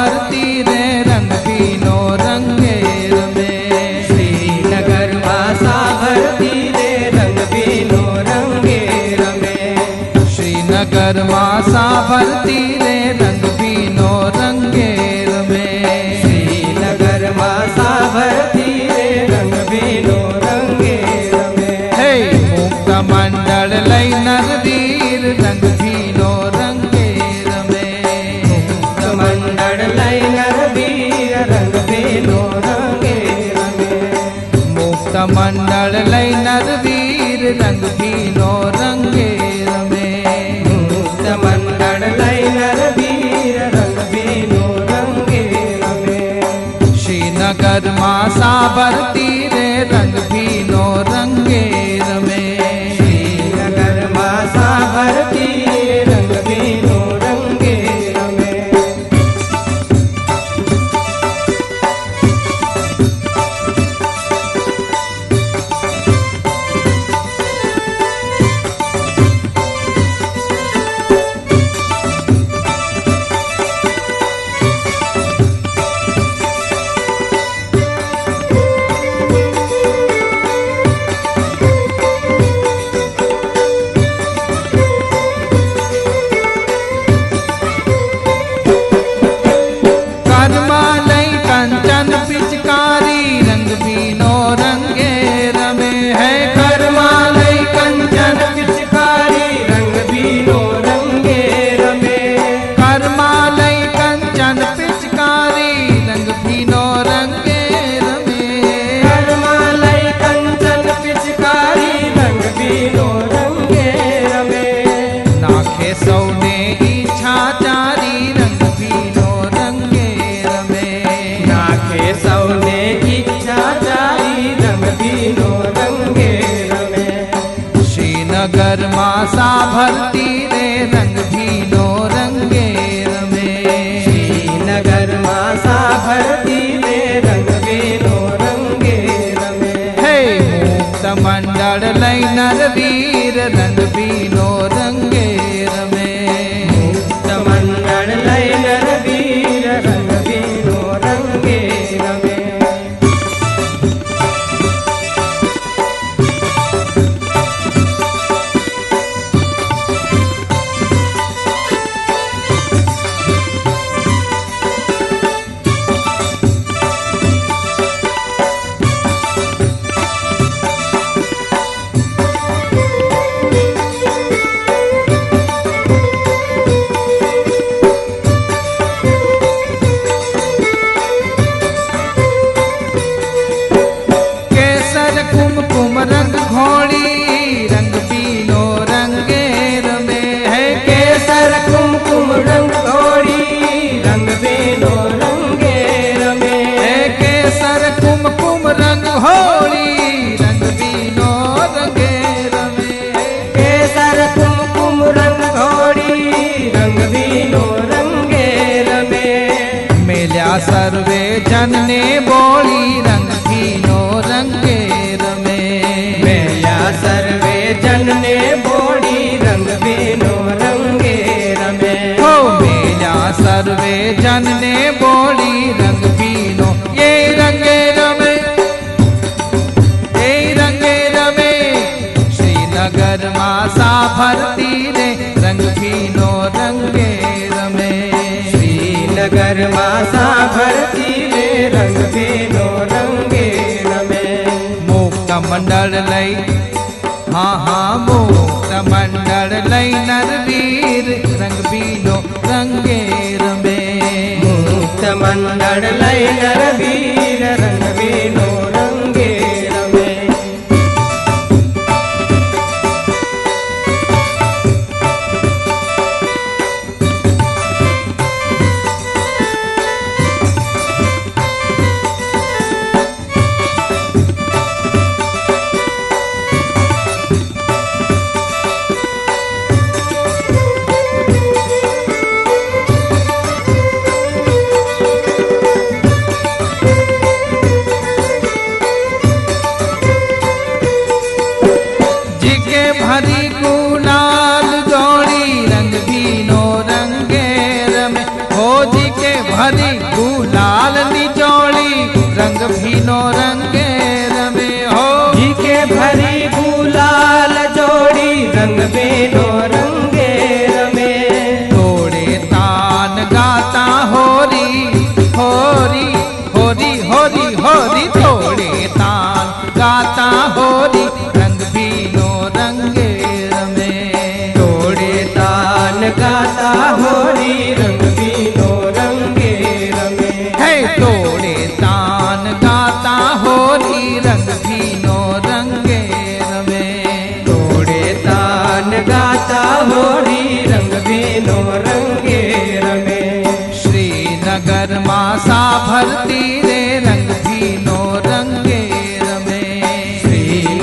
भरती नर नरवीर रंग बीनो रंगेर में मुक्त मंडल लैनर वीर रंग बीनो रंगे रमे। श्रीनगर मासा साबर रे रंग बीनो रंगे में मुक्त मंडल लई नरवीर रंग बीनो रंगे रमे जन ने बोली रंग बीनो रंगे रमे मेला सर्वे जन ने बोड़ी रंग बीनो रंगे रमे हो मेल्या सर्वे जन ने बोली रंग बीनो ये रंगे रमे ये रंगे रमे श्रीनगर मासा भरती रे रंग बीनो श्रीनगर मासा भरती रे रंग बीनो रंगे में मुक्त मंडल लई हाँ हाँ मुक्त मंडल लई नरवीर रंग बीनो रंगे में मुक्त मंडल लैनर वीर रंग बीनो Nanga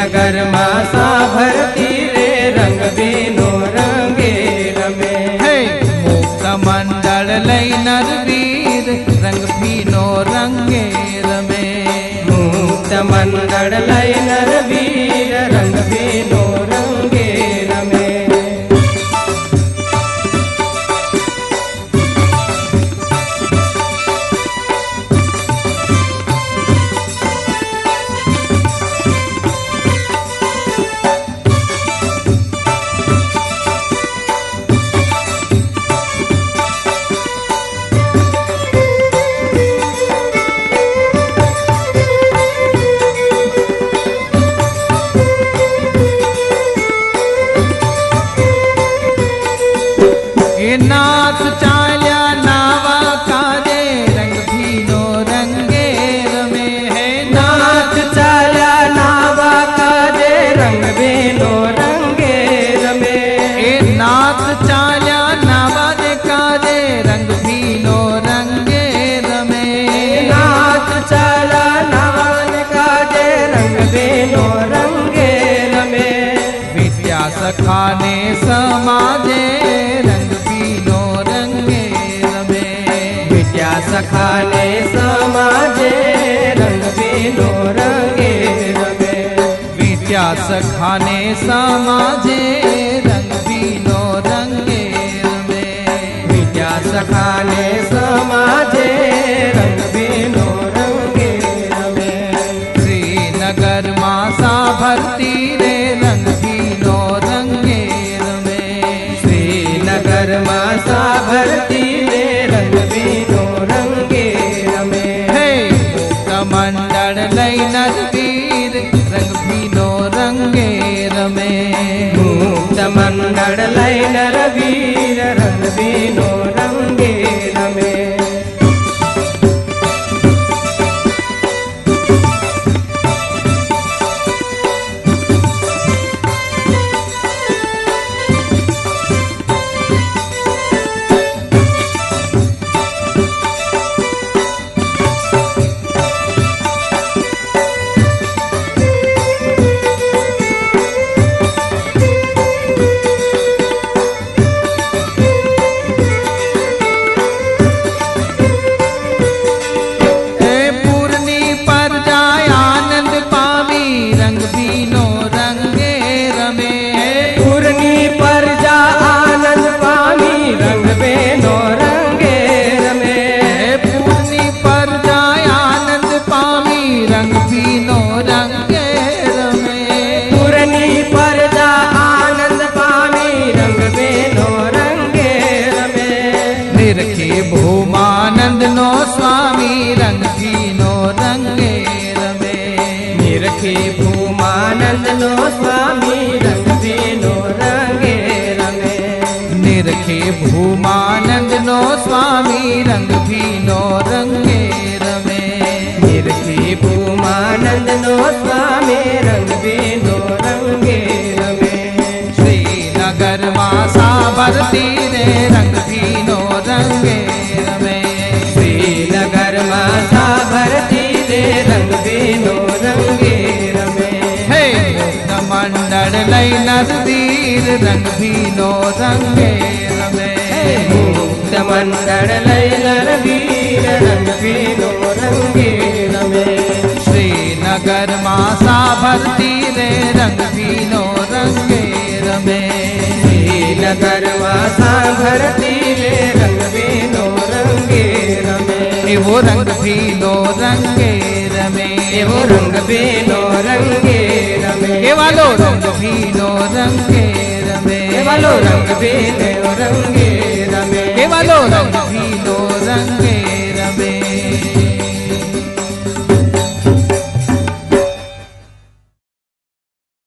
श्रीनगर मासा। विद्या सखाने समाजे, रंग बीनो रंगे रमे विद्या सखाने समाजे, रंग भीनो रंगे रमे विद्या सखाने समाजे, रंग बीनो रंगे रमे श्रीनगर मासा भरती मंडल लय नर भूमानंद नो स्वामी, रंग भीनो रंगे रमे। निरखे भूमानंद नो स्वामी, रंग बेनो रंगे रमे। निरखे भूमानंद नो स्वामी, रंग भीनो रंगे रमे। निरखे भूमानंद नो स्वामी, रंग बेनो रंगे रमे। श्रीनगर मासा मंडल लई नरवीर रंग भीनो रंगे रमे। मंडल लय रंग बेनो रंगे रमे। श्रीनगर मासा भरती रे रंग भीनो रंगे रमे। श्रीनगर वासा भरती रे रंग बेनो रंगे रमे। वो रंग भीनो रंगे रमे। एवो रंग बेनो रंगे रमे केवलो रंग भीनो रंगे रमे केवलो रंग बेनो रंगे रमे केवलो रंग भी